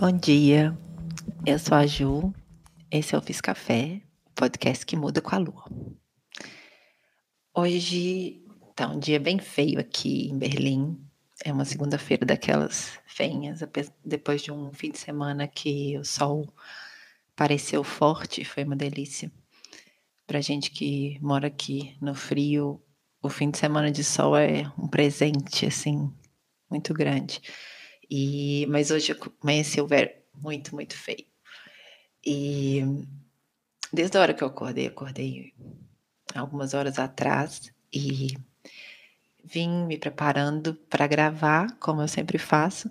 Bom dia, eu sou a Ju, esse é o Fiz Café, podcast que muda com a lua. Hoje tá um dia bem feio aqui em Berlim, é uma segunda-feira daquelas feinhas, depois de um fim de semana que o sol pareceu forte, foi uma delícia. Pra gente que mora aqui no frio, o fim de semana de sol é um presente, assim, muito grande. E, mas hoje amanheceu muito, muito feio. E desde a hora que eu acordei, acordei algumas horas atrás e vim me preparando para gravar, como eu sempre faço,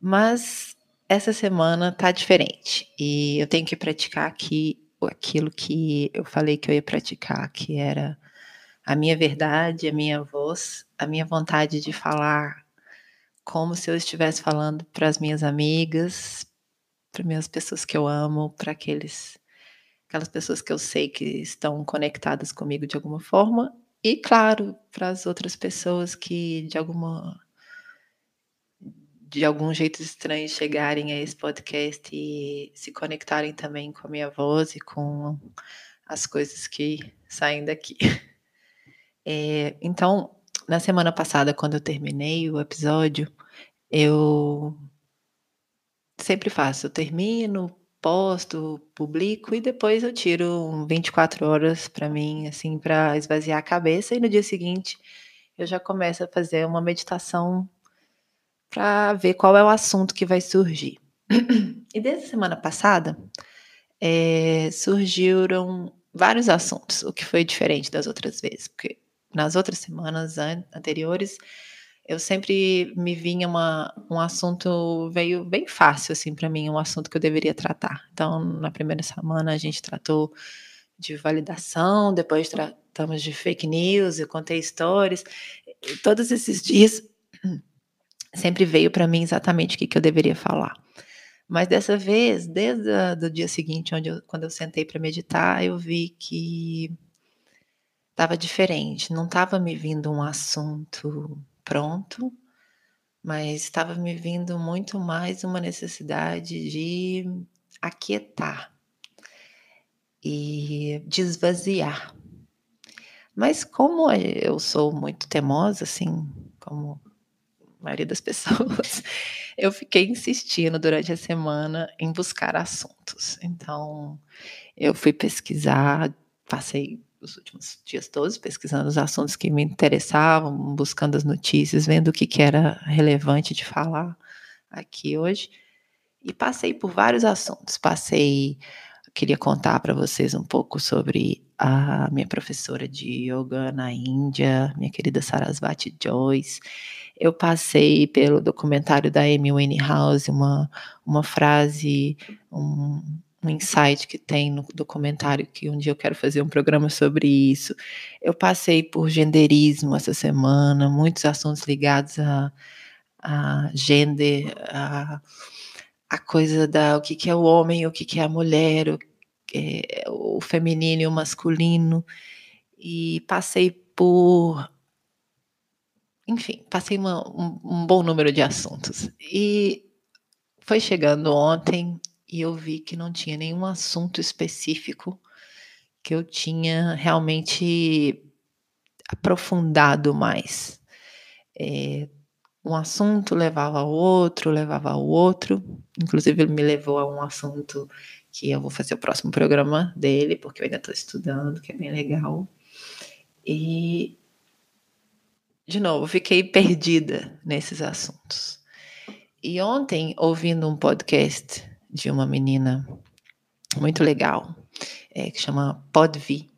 mas essa semana tá diferente e eu tenho que praticar aqui aquilo que eu falei que eu ia praticar, que era a minha verdade, a minha voz, a minha vontade de falar como se eu estivesse falando para as minhas amigas, para minhas pessoas que eu amo, para aqueles aquelas pessoas que eu sei que estão conectadas comigo de alguma forma e claro, para as outras pessoas que de alguma de algum jeito estranho chegarem a esse podcast e se conectarem também com a minha voz e com as coisas que saem daqui. É, então, na semana passada, quando eu terminei o episódio, eu sempre faço, eu termino, posto, publico e depois eu tiro 24 horas para mim, assim, para esvaziar a cabeça e no dia seguinte eu já começo a fazer uma meditação para ver qual é o assunto que vai surgir. E desde a semana passada é, surgiram vários assuntos, o que foi diferente das outras vezes, porque nas outras semanas anteriores, eu sempre me vinha uma, um assunto veio bem fácil assim para mim, um assunto que eu deveria tratar. Então, na primeira semana a gente tratou de validação, depois tratamos de fake news, eu contei histórias. Todos esses dias sempre veio para mim exatamente o que, que eu deveria falar. Mas dessa vez, desde o dia seguinte, onde eu, quando eu sentei para meditar, eu vi que estava diferente, não estava me vindo um assunto pronto, mas estava me vindo muito mais uma necessidade de aquietar e de esvaziar. Mas como eu sou muito teimosa, assim, como a maioria das pessoas, eu fiquei insistindo durante a semana em buscar assuntos. Então, eu fui pesquisar, passei os últimos dias todos pesquisando os assuntos que me interessavam, buscando as notícias, vendo o que, que era relevante de falar aqui hoje. E passei por vários assuntos. Passei, queria contar para vocês um pouco sobre a minha professora de yoga na Índia, minha querida Sarasvati Joyce. Eu passei pelo documentário da Amy Winehouse, uma, uma frase, um, um insight que tem no documentário que um dia eu quero fazer um programa sobre isso. Eu passei por genderismo essa semana, muitos assuntos ligados a, a gender, a, a coisa da o que, que é o homem, o que, que é a mulher, o, é, o feminino e o masculino. E passei por enfim, passei uma, um, um bom número de assuntos. E foi chegando ontem e eu vi que não tinha nenhum assunto específico que eu tinha realmente aprofundado mais. É, um assunto levava ao outro, levava ao outro. Inclusive, ele me levou a um assunto que eu vou fazer o próximo programa dele, porque eu ainda estou estudando, que é bem legal. E, de novo, fiquei perdida nesses assuntos. E ontem, ouvindo um podcast de uma menina muito legal, é, que chama Podvi.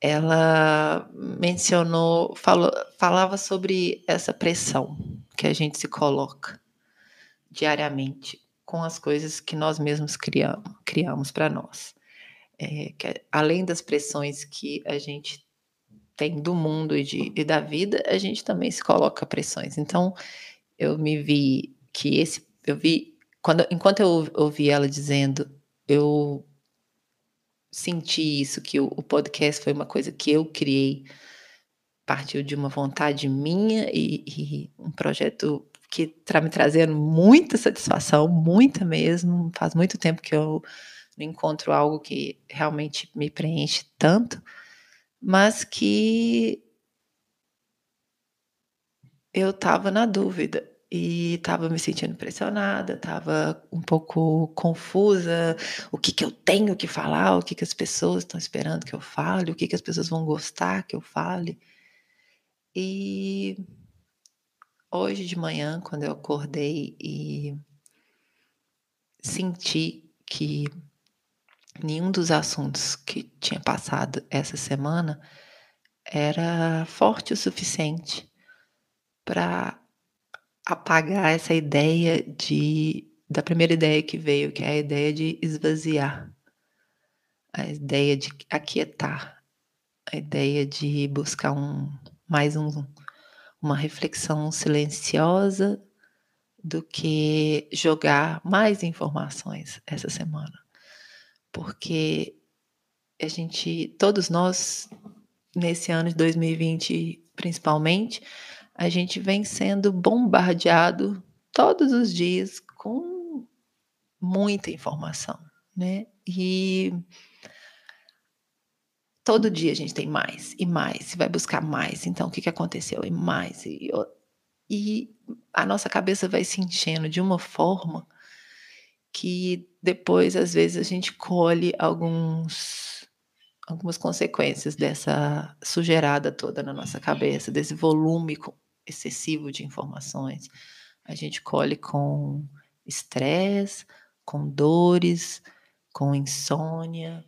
Ela mencionou, falou, falava sobre essa pressão que a gente se coloca diariamente com as coisas que nós mesmos criamos, criamos para nós. É, que, além das pressões que a gente tem do mundo e, de, e da vida, a gente também se coloca pressões. Então, eu me vi que esse, eu vi quando, enquanto eu ouvi ela dizendo, eu senti isso, que o, o podcast foi uma coisa que eu criei, partiu de uma vontade minha e, e um projeto que está me trazendo muita satisfação, muita mesmo. Faz muito tempo que eu não encontro algo que realmente me preenche tanto, mas que eu estava na dúvida e estava me sentindo pressionada, estava um pouco confusa, o que, que eu tenho que falar, o que, que as pessoas estão esperando que eu fale, o que, que as pessoas vão gostar que eu fale. E hoje de manhã, quando eu acordei e senti que nenhum dos assuntos que tinha passado essa semana era forte o suficiente para apagar essa ideia de da primeira ideia que veio, que é a ideia de esvaziar, a ideia de aquietar, a ideia de buscar um mais um, uma reflexão silenciosa do que jogar mais informações essa semana. Porque a gente, todos nós, nesse ano de 2020 principalmente, a gente vem sendo bombardeado todos os dias com muita informação, né? E todo dia a gente tem mais e mais, e vai buscar mais. Então, o que, que aconteceu? E mais. E, e a nossa cabeça vai se enchendo de uma forma que depois, às vezes, a gente colhe alguns algumas consequências dessa sujeirada toda na nossa cabeça, desse volume excessivo de informações. A gente colhe com estresse, com dores, com insônia,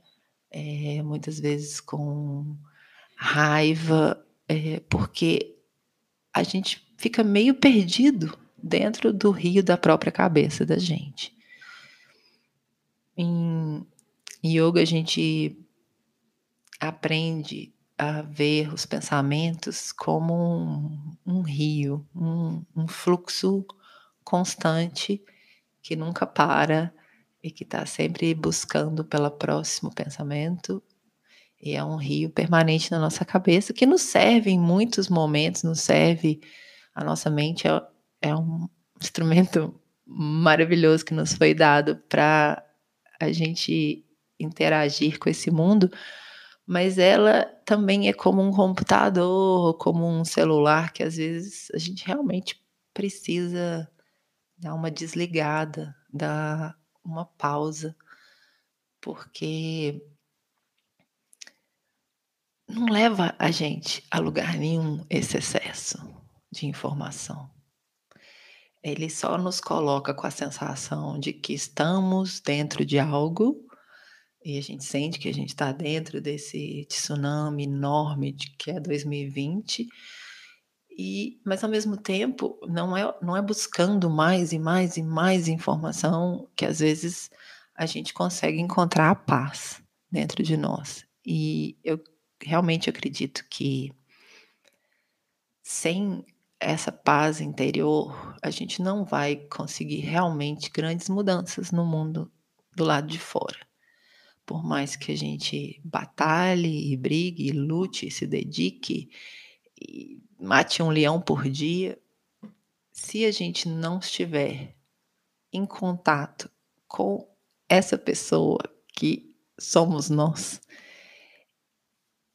é, muitas vezes com raiva, é, porque a gente fica meio perdido dentro do rio da própria cabeça da gente. Em yoga, a gente aprende a ver os pensamentos como um, um rio, um, um, fluxo constante que nunca para e que está sempre buscando pelo próximo pensamento. E é um rio permanente na nossa cabeça que nos serve em muitos momentos, nos serve. A nossa mente é, é um instrumento maravilhoso que nos foi dado para a gente interagir com esse mundo, mas ela também é como um computador, como um celular, que às vezes a gente realmente precisa dar uma desligada, dar uma pausa, porque não leva a gente a lugar nenhum esse excesso de informação. Ele só nos coloca com a sensação de que estamos dentro de algo e a gente sente que a gente está dentro desse tsunami enorme de que é 2020. E, mas ao mesmo tempo não é, não é buscando mais e mais e mais informação que às vezes a gente consegue encontrar a paz dentro de nós. E eu realmente acredito que sem essa paz interior, a gente não vai conseguir realmente grandes mudanças no mundo do lado de fora por mais que a gente batalhe e brigue, e lute, e se dedique, e mate um leão por dia, se a gente não estiver em contato com essa pessoa que somos nós,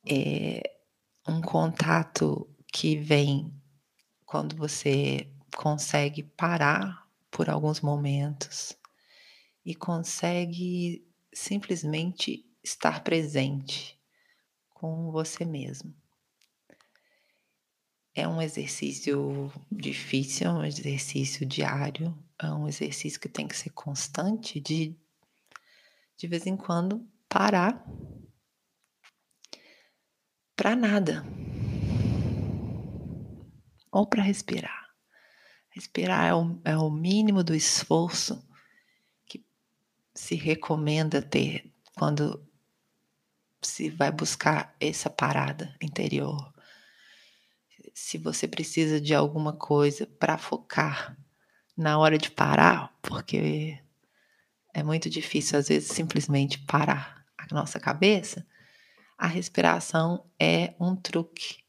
é um contato que vem quando você consegue parar por alguns momentos e consegue simplesmente estar presente com você mesmo. É um exercício difícil, é um exercício diário, é um exercício que tem que ser constante de de vez em quando parar para nada ou para respirar. Respirar é o, é o mínimo do esforço se recomenda ter quando se vai buscar essa parada interior. Se você precisa de alguma coisa para focar na hora de parar, porque é muito difícil às vezes simplesmente parar a nossa cabeça, a respiração é um truque.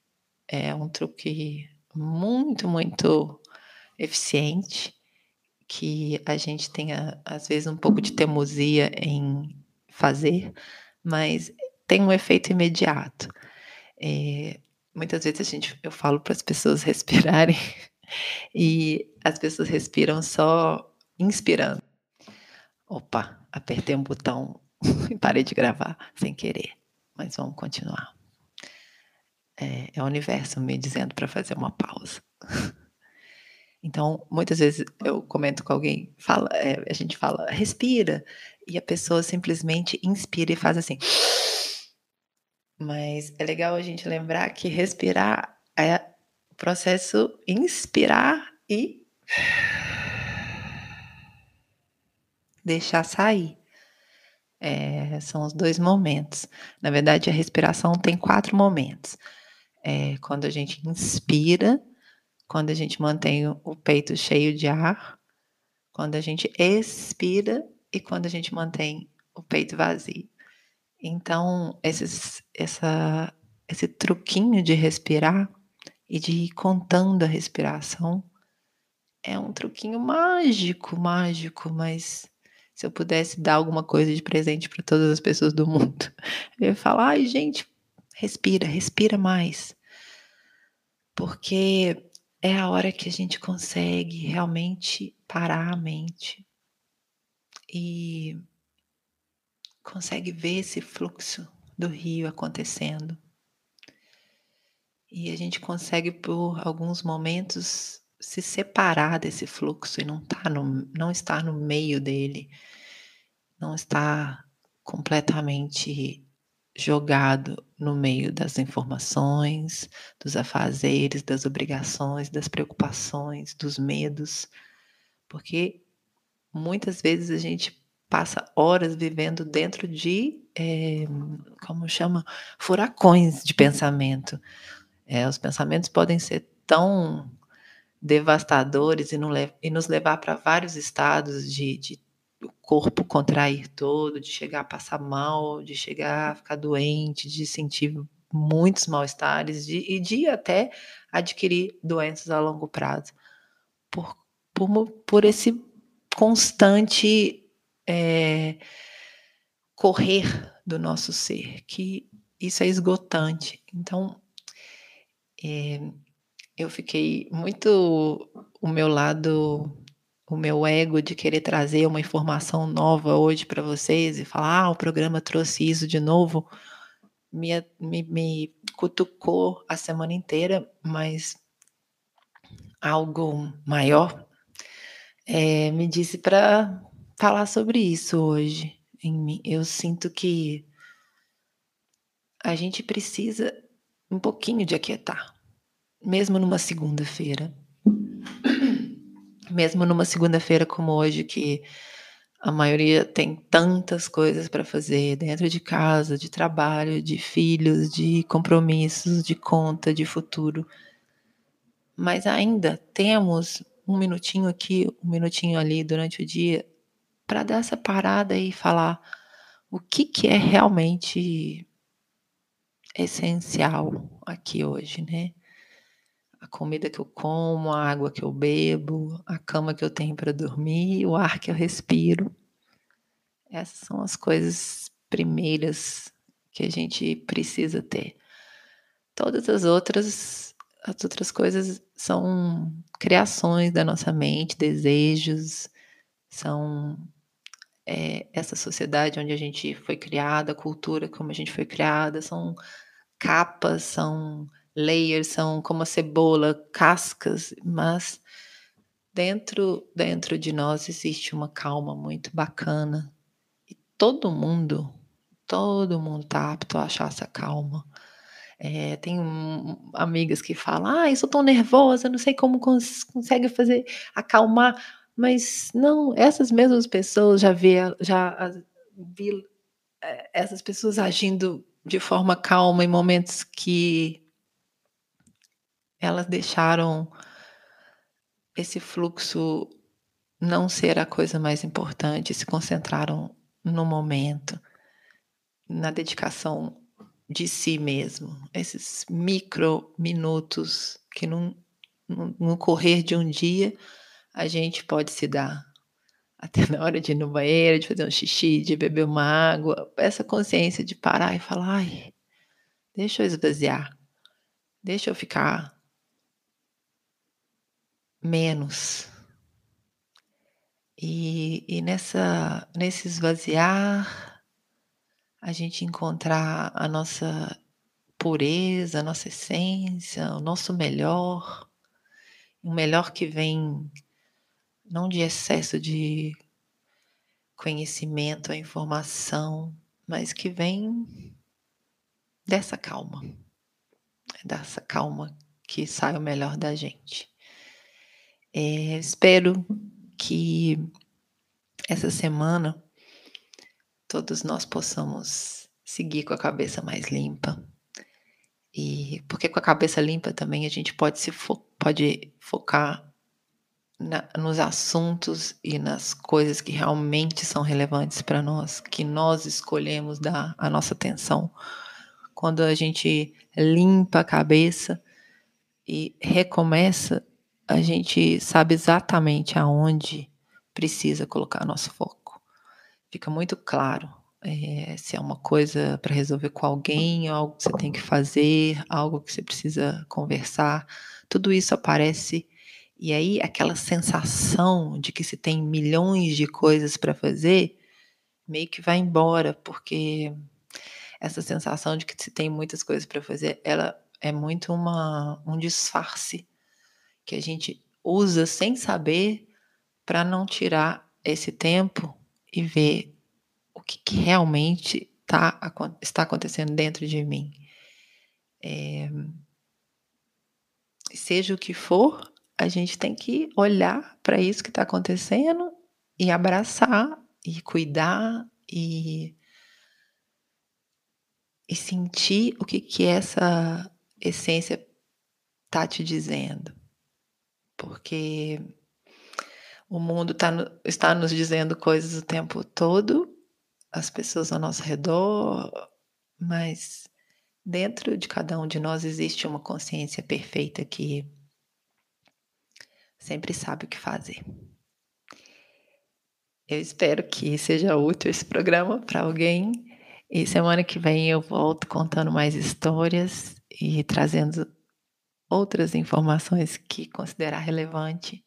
É um truque muito, muito eficiente, que a gente tenha, às vezes, um pouco de teimosia em fazer, mas tem um efeito imediato. É, muitas vezes a gente, eu falo para as pessoas respirarem e as pessoas respiram só inspirando. Opa, apertei um botão e parei de gravar sem querer, mas vamos continuar. É, é o universo me dizendo para fazer uma pausa. Então, muitas vezes eu comento com alguém, fala, é, a gente fala, respira, e a pessoa simplesmente inspira e faz assim. Mas é legal a gente lembrar que respirar é o processo inspirar e deixar sair. É, são os dois momentos. Na verdade, a respiração tem quatro momentos. É quando a gente inspira, quando a gente mantém o peito cheio de ar, quando a gente expira e quando a gente mantém o peito vazio. Então, esses, essa, esse truquinho de respirar e de ir contando a respiração é um truquinho mágico, mágico, mas se eu pudesse dar alguma coisa de presente para todas as pessoas do mundo, eu ia falar: ai, gente, respira, respira mais. Porque é a hora que a gente consegue realmente parar a mente e consegue ver esse fluxo do rio acontecendo. E a gente consegue, por alguns momentos, se separar desse fluxo e não, tá no, não estar no meio dele, não estar completamente jogado no meio das informações, dos afazeres, das obrigações, das preocupações, dos medos, porque muitas vezes a gente passa horas vivendo dentro de, é, como chama, furacões de pensamento. É, os pensamentos podem ser tão devastadores e, e nos levar para vários estados de, de corpo contrair todo, de chegar a passar mal, de chegar a ficar doente, de sentir muitos mal-estares de, e de até adquirir doenças a longo prazo. Por, por, por esse constante é, correr do nosso ser, que isso é esgotante. Então, é, eu fiquei muito o meu lado, o meu ego de querer trazer uma informação nova hoje para vocês e falar, ah, o programa trouxe isso de novo, me, me, me cutucou a semana inteira, mas algo maior é, me disse para falar sobre isso hoje em mim. Eu sinto que a gente precisa um pouquinho de aquietar, mesmo numa segunda-feira. Mesmo numa segunda-feira como hoje, que a maioria tem tantas coisas para fazer dentro de casa, de trabalho, de filhos, de compromissos, de conta, de futuro. Mas ainda temos um minutinho aqui, um minutinho ali durante o dia para dar essa parada e falar o que, que é realmente essencial aqui hoje, né? A comida que eu como, a água que eu bebo, a cama que eu tenho para dormir, o ar que eu respiro. Essas são as coisas primeiras que a gente precisa ter. Todas as outras, as outras coisas são criações da nossa mente, desejos, são é, essa sociedade onde a gente foi criada, a cultura como a gente foi criada, são capas, são layers, são como a cebola, cascas, mas dentro dentro de nós existe uma calma muito bacana e todo mundo, todo mundo está apto a achar essa calma. É, tem amigas que falam, ah, eu sou tão nervosa, não sei como cons consegue fazer acalmar. Mas não, essas mesmas pessoas já vi, já vi é, essas pessoas agindo de forma calma em momentos que elas deixaram esse fluxo não ser a coisa mais importante, se concentraram no momento, na dedicação de si mesmo, esses micro minutos que não no, no correr de um dia, a gente pode se dar até na hora de ir no banheiro, de fazer um xixi, de beber uma água, essa consciência de parar e falar, ai, deixa eu esvaziar, deixa eu ficar menos. E, e nessa, nesse esvaziar, a gente encontrar a nossa pureza, a nossa essência, o nosso melhor, o melhor que vem não de excesso de conhecimento, a informação, mas que vem dessa calma, dessa calma que sai o melhor da gente. É, espero que essa semana todos nós possamos seguir com a cabeça mais limpa. E porque com a cabeça limpa também a gente pode se fo pode focar na, nos assuntos e nas coisas que realmente são relevantes para nós, que nós escolhemos dar a nossa atenção. Quando a gente limpa a cabeça e recomeça, a gente sabe exatamente aonde precisa colocar nosso foco. Fica muito claro é, se é uma coisa para resolver com alguém, algo que você tem que fazer, algo que você precisa conversar. Tudo isso aparece e aí aquela sensação de que se tem milhões de coisas para fazer meio que vai embora, porque essa sensação de que se tem muitas coisas para fazer, ela é muito uma, um disfarce que a gente usa sem saber para não tirar esse tempo e ver o que, que realmente tá, está acontecendo dentro de mim. É, seja o que for, a gente tem que olhar para isso que está acontecendo e abraçar e cuidar e, e sentir o que, que essa essência está te dizendo. Porque o mundo tá, está nos dizendo coisas o tempo todo, as pessoas ao nosso redor, mas dentro de cada um de nós existe uma consciência perfeita que sempre sabe o que fazer. Eu espero que seja útil esse programa para alguém. E semana que vem eu volto contando mais histórias e trazendo outras informações que considerar relevante.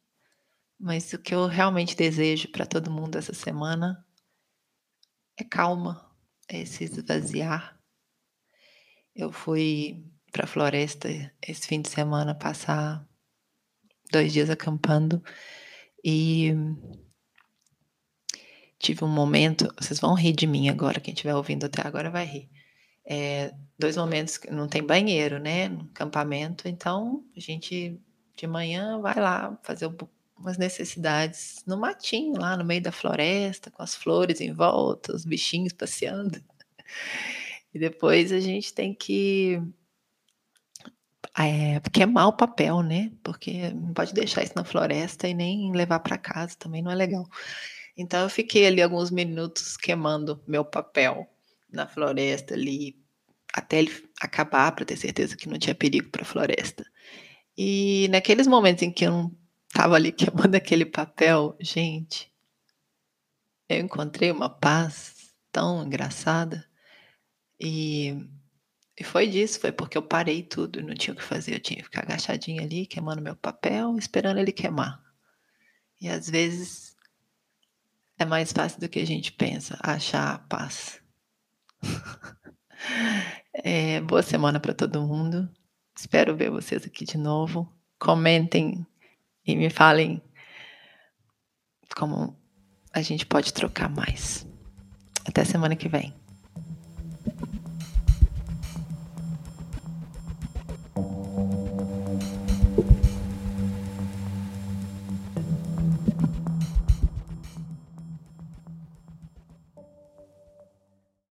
Mas o que eu realmente desejo para todo mundo essa semana é calma, é se esvaziar. Eu fui para a floresta esse fim de semana passar dois dias acampando e tive um momento. Vocês vão rir de mim agora, quem estiver ouvindo até agora vai rir. É, dois momentos que não tem banheiro, né? No acampamento, então a gente de manhã vai lá fazer umas necessidades no matinho, lá no meio da floresta, com as flores em volta, os bichinhos passeando. E depois a gente tem que é, queimar o papel, né? Porque não pode deixar isso na floresta e nem levar para casa, também não é legal. Então eu fiquei ali alguns minutos queimando meu papel na floresta ali, até ele acabar, para ter certeza que não tinha perigo para a floresta. E naqueles momentos em que eu não estava ali queimando aquele papel, gente, eu encontrei uma paz tão engraçada. E e foi disso, foi porque eu parei tudo, não tinha o que fazer, eu tinha que ficar agachadinha ali, queimando meu papel, esperando ele queimar. E às vezes é mais fácil do que a gente pensa, achar a paz. é, boa semana para todo mundo. Espero ver vocês aqui de novo. Comentem e me falem como a gente pode trocar mais. Até semana que vem.